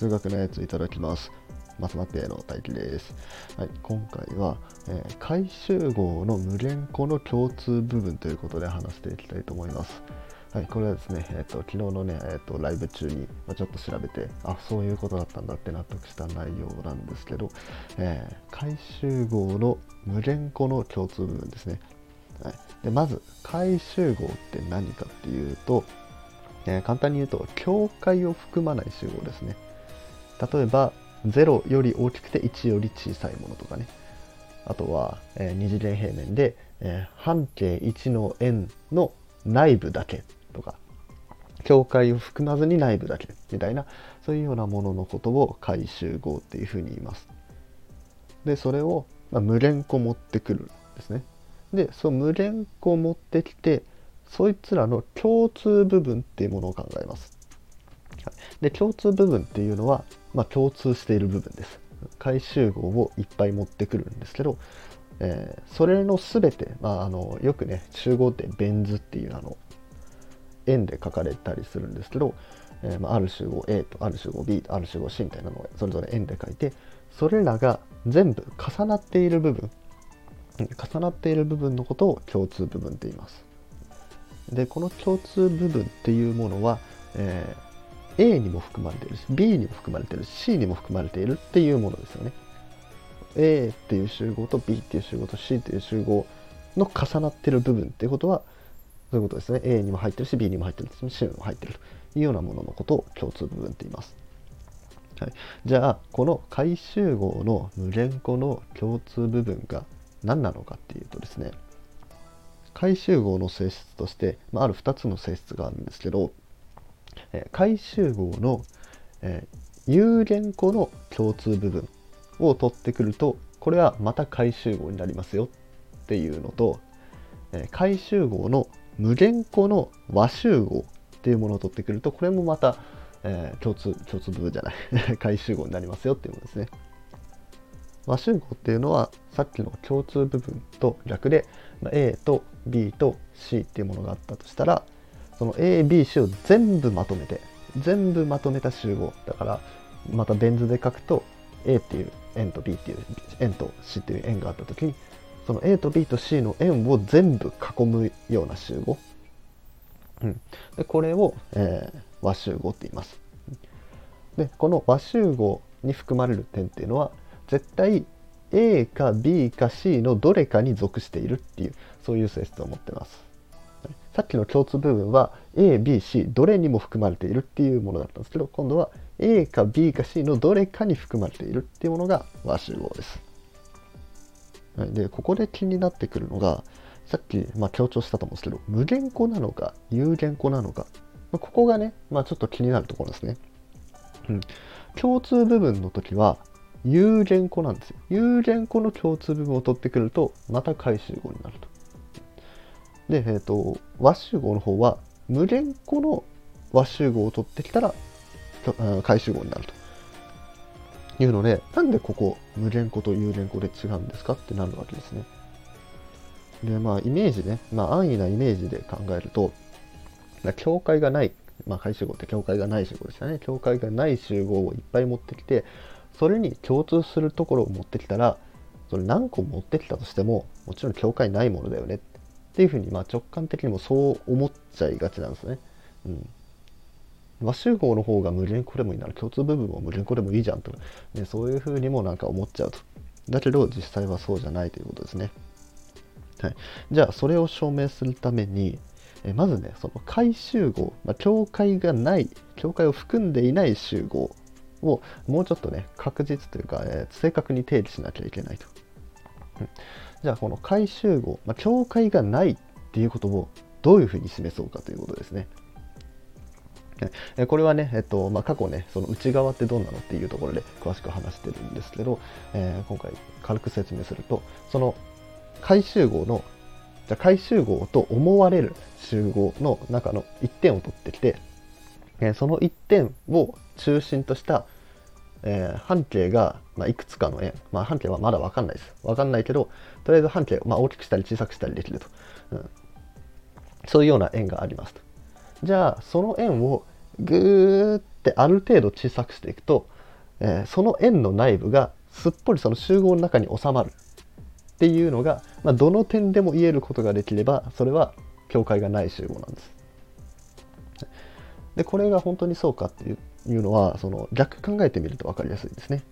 数学のやついただきます。マスマテの大輝です。はい、今回は、えー、回集合の無限個の共通部分ということで話していきたいと思います。はい、これはですね、えーと、昨日のね、えーと、ライブ中に、まあ、ちょっと調べて、あそういうことだったんだって納得した内容なんですけど、えー、回集合の無限個の共通部分ですね。はい、でまず、回集合って何かっていうと、えー、簡単に言うと境界を含まない集合ですね例えば0より大きくて1より小さいものとかね。あとは、えー、二次元平面で、えー、半径1の円の内部だけとか境界を含まずに内部だけみたいなそういうようなもののことを回集合っていうふうに言います。でそれを、まあ、無連個持ってくるんですね。でその無連個持ってきてそいつらの共通部分っていうものを考えます。で共通部分っていうのは、まあ、共通している部分です。回集合をいっぱい持ってくるんですけど、えー、それの全て、まあ、あのよくね集合点ベン図っていうあの円で書かれたりするんですけど、えーまあ、ある集合 A とある集合 B とある集合 C みたいなのをそれぞれ円で書いてそれらが全部重なっている部分重なっている部分のことを共通部分って言います。でこの共通部分っていうものは、えー、A にも含まれているし B にも含まれているし C にも含まれているっていうものですよね。A っていう集合と B っていう集合と C っていう集合の重なってる部分っていうことはそういうことですね。A にも入ってるし B にも入ってるし C にも入ってるというようなもののことを共通部分って言います。はい、じゃあこの回集合の無連個の共通部分が何なのかっていうとですね回集合の性質として、まあ、ある2つの性質があるんですけど、え、回集合の、え、有限個の共通部分を取ってくるとこれはまた回集合になりますよっていうのと、え、回集合の無限個の和集合っていうものを取ってくるとこれもまた、え、共通共通部分じゃない回集合になりますよっていうものですね。和集合っていうのはさっきの共通部分と逆で A と B と C っていうものがあったとしたらその ABC を全部まとめて全部まとめた集合だからまたベン図で書くと A っていう円と B っていう円と C っていう円があった時にその A と B と C の円を全部囲むような集合、うん、でこれを、えー、和集合って言います。でこの和集合に含まれる点っていうのは絶対 A か B か C のどれかに属しているっていうそういう性質を持ってます。さっきの共通部分は A、B、C どれにも含まれているっていうものだったんですけど今度は A か B か C のどれかに含まれているっていうものが和集合です。はいでここで気になってくるのがさっき、まあ、強調したと思うんですけど無限個なのか有限個なのか、まあ、ここがね、まあ、ちょっと気になるところですね。うん、共通部分の時は有限個なんですよ。有限個の共通部分を取ってくると、また回集合になると。で、えっ、ー、と、和集合の方は、無限個の和集合を取ってきたら、回集合になるというので、なんでここ、無限個と有限個で違うんですかってなるわけですね。で、まあ、イメージね、まあ、安易なイメージで考えると、境界がない、まあ、回集合って境界がない集合でしたね。境界がない集合をいっぱい持ってきて、それに共通するところを持ってきたらそれ何個持ってきたとしてももちろん境界ないものだよねっっていうふうにまあ直感的にもそう思っちゃいがちなんですね。うん和集合の方が無限個でもいいなら共通部分も無限個でもいいじゃんと、ね、そういうふうにもなんか思っちゃうと。だけど実際はそうじゃないということですね。はい、じゃあそれを証明するためにえまずねその回集合、まあ、境界がない境界を含んでいない集合をもうちょっとね確実というか、えー、正確に定義しなきゃいけないと、じゃあこの回集合、まあ、境界がないっていうことをどういうふうに示そうかということですね。これはね、えっとまあ、過去ね、その内側ってどんなのっていうところで詳しく話してるんですけど、えー、今回軽く説明すると、その回集合の、じゃ回集合と思われる集合の中の1点を取ってきて、えー、その1点を中心とした、えー、半径が、まあ、いくつかの円、まあ、半径はまだ分かんないです。分かんないけど、とりあえず半径を、まあ、大きくしたり小さくしたりできると、うん。そういうような円がありますと。じゃあ、その円をぐーってある程度小さくしていくと、えー、その円の内部がすっぽりその集合の中に収まるっていうのが、まあ、どの点でも言えることができればそれは境界がない集合なんです。でこれが本当にそうかっていうのはその逆考えてみると分かりやすいですね。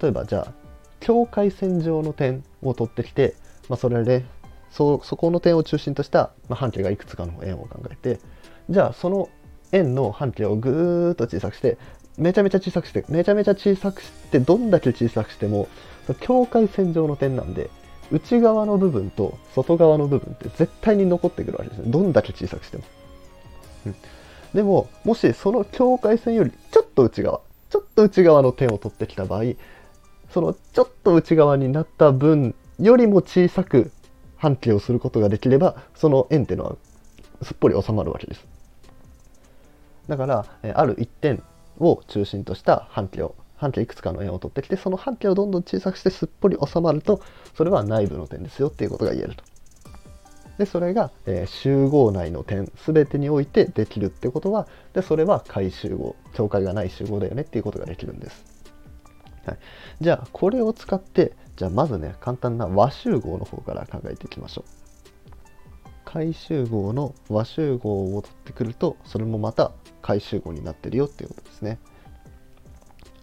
例えばじゃあ境界線上の点を取ってきて、まあ、それでそそこの点を中心とした、まあ、半径がいくつかの円を考えてじゃあその円の半径をぐーっと小さくしてめちゃめちゃ小さくしてめちゃめちゃ小さくしてどんだけ小さくしても境界線上の点なんで内側の部分と外側の部分って絶対に残ってくるわけですね。どんだけ小さくしても、うん、でももしその境界線よりちょっと内側ちょっと内側の点を取ってきた場合そのちょっと内側になった分よりも小さく半径をすることができればその円っていうのはすっぽり収まるわけですだからある一点を中心とした半径を半径いくつかの円を取ってきてその半径をどんどん小さくしてすっぽり収まるとそれは内部の点ですよっていうことが言えると。でそれが、えー、集合内の点全てにおいてできるってことはでそれは解集合境界がない集合だよねっていうことができるんです。はい、じゃあこれを使ってじゃあまずね簡単な和集合の方から考えていきましょう。解集合の和集合を取ってくるとそれもまた回集合になってるよっていうことですね。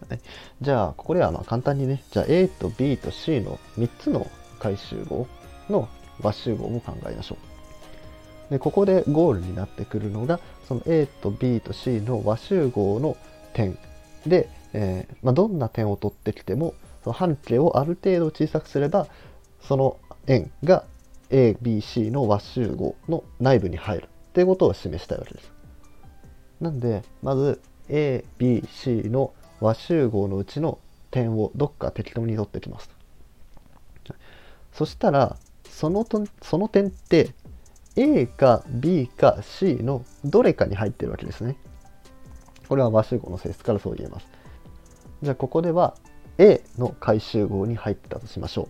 はい、じゃあここではまあ簡単にねじゃあ A と B と C の3つの回集合の和集合を考えましょう。でここでゴールになってくるのがその A と B と C の和集合の点で、えー、まあ、どんな点を取ってきてもその半径をある程度小さくすればその円が ABC の和集合の内部に入るっていうことを示したいわけです。なんでまず ABC の和集合のうちの点をどっか適当に取ってきます。そしたらそのとその点って A か B か C のどれかに入ってるわけですね。これは和集合の性質からそう言えます。じゃあここでは A の回集合に入ってたとしましょ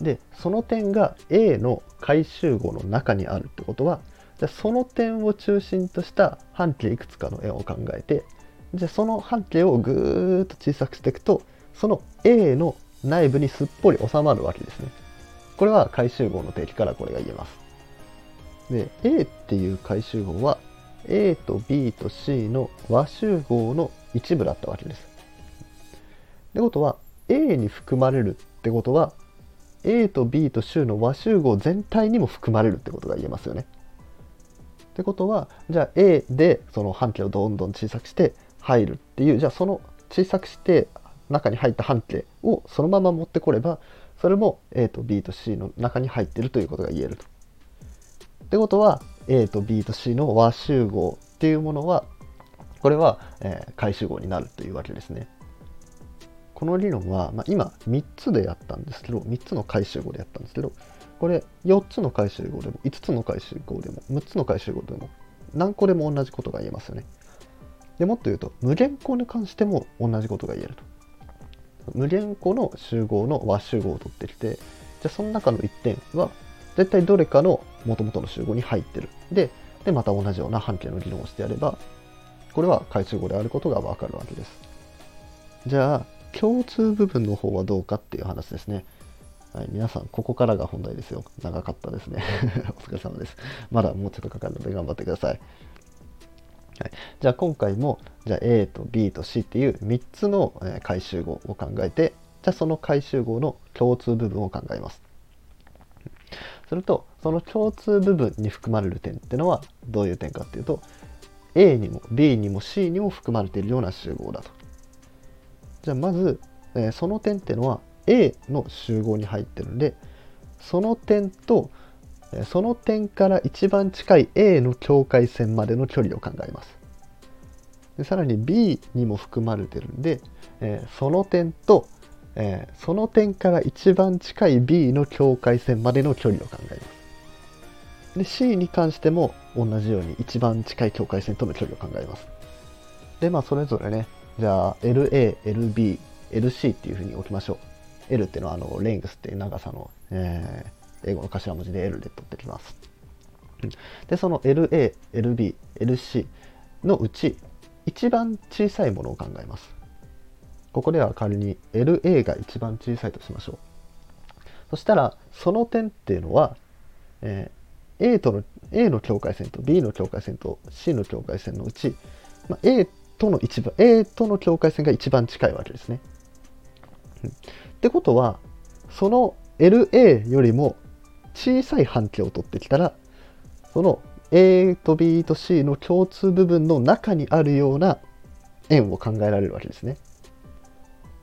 う。でその点が A の回集合の中にあるってことはじゃその点を中心とした半径いくつかの円を考えてじゃその半径をぐーっと小さくしていくとその A の内部にすっぽり収まるわけですね。これは回集合の定義からこれが言えます。で A っていう回集合は A と B と C の和集合の一部だったわけです。ってことは A に含まれるってことは A と B と州の和集合全体にも含まれるってことが言えますよね。ってことはじゃあ A でその半径をどんどん小さくして入るっていうじゃあその小さくして中に入った半径をそのまま持ってこればそれも A と B と C の中に入ってるということが言えると。ってことは A と B と C の和集合っていうものはこれは、えー、回集合になるというわけですね。この理論は、まあ、今3つでやったんですけど3つの回集合でやったんですけどこれ4つの回集合でも5つの回集合でも6つの回集合でも何個でも同じことが言えますよね。でもっと言うと無限個に関しても同じことが言えると。無限個の集合の和集合を取ってきてじゃあその中の1点は絶対どれかの元々の集合に入ってる。ででまた同じような半径の議論をしてやればこれは回集合であることがわかるわけです。じゃあ共通部分の方はどうかっていう話ですね。はい、皆さん、ここからが本題ですよ。長かったですね。お疲れ様です。まだもうちょっとかかるので頑張ってください。はい、じゃあ今回もじゃあ A と B と C っていう3つの回集合を考えてじゃあその回集合の共通部分を考えます。するとその共通部分に含まれる点ってのはどういう点かっていうと A にも B にも C にも含まれているような集合だと。じゃあまず、え、その点っていうのは A の集合に入ってるんでその点とその点から一番近い A の境界線までの距離を考えます。でさらに B にも含まれてるんで、えー、その点と、えー、その点から一番近い B の境界線までの距離を考えます。で C に関しても同じように一番近い境界線との距離を考えます。でまあそれぞれねじゃあ LA、LB、LC っていうふうに置きましょう。L っていうのはあのレングスっていう長さの、えー、英語の頭文字で L で取ってきます。で、その LA、LB、LC のうち一番小さいものを考えますここでは仮に LA が一番小さいとしましょうそしたらその点っていうのは、えー、A との A の境界線と B の境界線と C の境界線のうち、まあ、A との一番 A との境界線が一番近いわけですね。ってことはその LA よりも小さい半径を取ってきたらその A と B と C の共通部分の中にあるような円を考えられるわけですね。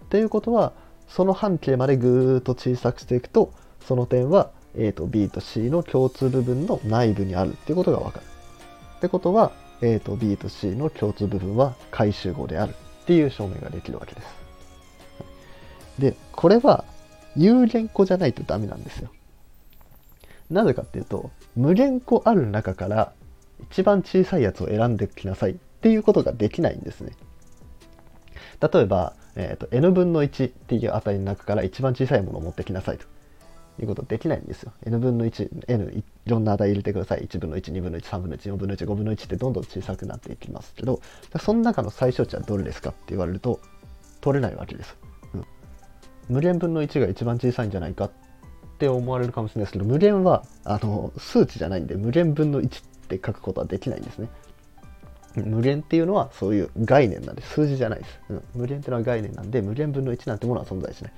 ということはその半径までぐーっと小さくしていくとその点は A と B と C の共通部分の内部にあるっていうことがわかる。ってことは A と B と C の共通部分は回集合であるっていう証明ができるわけです。で、これは有限個じゃないとダメなんですよ。なぜかっていうと、無限個ある中から一番小さいやつを選んできなさいっていうことができないんですね。例えば、えーと、n 分の1っていう値の中から一番小さいものを持ってきなさいということできないんですよ。n 分の1、n いろんな値入れてください。1分の1、2分の1、3分の1、4分の1、5分の1ってどんどん小さくなっていきますけど、その中の最小値はどれですかって言われると、取れないわけです。無限分の1が一番小さいんじゃないかっって思われるかもしれないですけど、無限はあの数値じゃないんで、無限分の1って書くことはできないんですね。無限っていうのはそういう概念なんで数字じゃないです、うん、無限っていうのは概念なんで無限分の1なんてものは存在しない。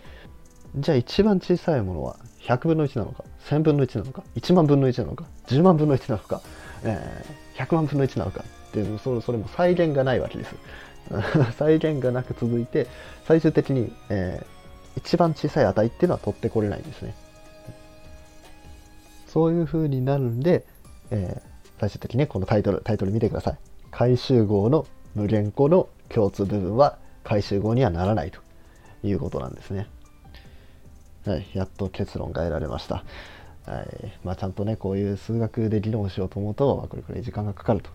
じゃあ一番小さいものは100分の1なのか1000分の1なのか1万分の1なのか10万分の1なのか、えー、100万分の1なのかっていうそれそれも再現がないわけです。再現がなく続いて最終的に、えー、一番小さい値っていうのは取ってこれないんですね。そういう風になるんで、えー、最終的にねこのタイトルタイトル見てください回集合の無限個の共通部分は回集合にはならないということなんですね。はい、やっと結論が得られました。はいまあ、ちゃんとね、こういう数学で議論しようと思うと、これくらい時間がかかると。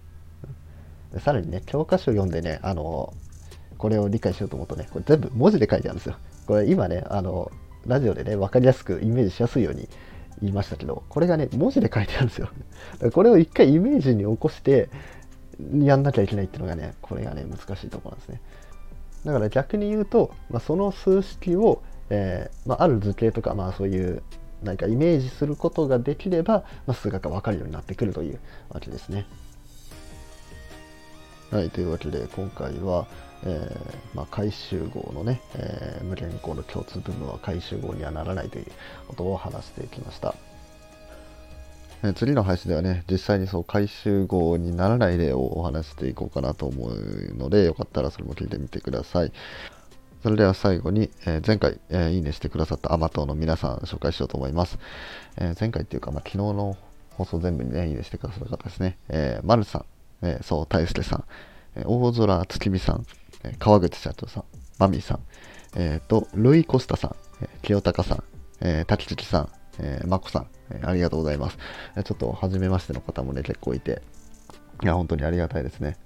さらにね、教科書読んでね、あの、これを理解しようと思うとね、これ全部文字で書いてあるんですよ。これ今ね、あの、ラジオでね、分かりやすくイメージしやすいように言いましたけど、これがね、文字で書いてあるんですよ。これを一回イメージに起こして、やんなきゃいけないっていうのがねこれがね難しいとこなんですねだから逆に言うと、まあ、その数式を、えー、まあ、ある図形とか、まあ、そういう何かイメージすることができれば、まあ、数学が分かるようになってくるというわけですね。はい、というわけで今回は、えー、まあ、回集合のね、えー、無限項の共通部分は回集合にはならないということを話していきました。え次の配信ではね、実際にそう回収号にならない例をお話していこうかなと思うので、よかったらそれも聞いてみてください。それでは最後に、えー、前回、えー、いいねしてくださったアマトの皆さん紹介しようと思います。えー、前回っていうか、まあ、昨日の放送全部にね、いいねしてくださった方ですね。えー、丸さん、えー、そう、大輔さん、えー、大空月見さん、えー、川口社長さん、マミーさん、えっ、ー、と、ルイ・コスタさん、えー、清高さん、えー、滝月さん、えー、まこさん、えー、ありがとうございます。えちょっと、初めましての方もね、結構いて、いや、本当にありがたいですね。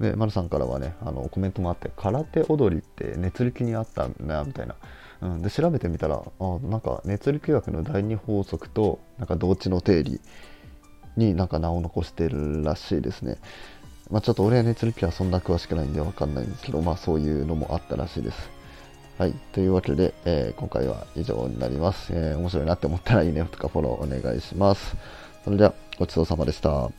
で、丸さんからはね、あのコメントもあって、空手踊りって熱力にあったんだみたいな。うん、で、調べてみたら、あなんか熱力学の第二法則と、なんか同値の定理。になんか名を残してるらしいですね。まあ、ちょっと俺は熱力はそんな詳しくないんでわかんないんですけど、まあそういうのもあったらしいです。はい。というわけで、えー、今回は以上になります。えー、面白いなって思ったらいいねとかフォローお願いします。それでは、ごちそうさまでした。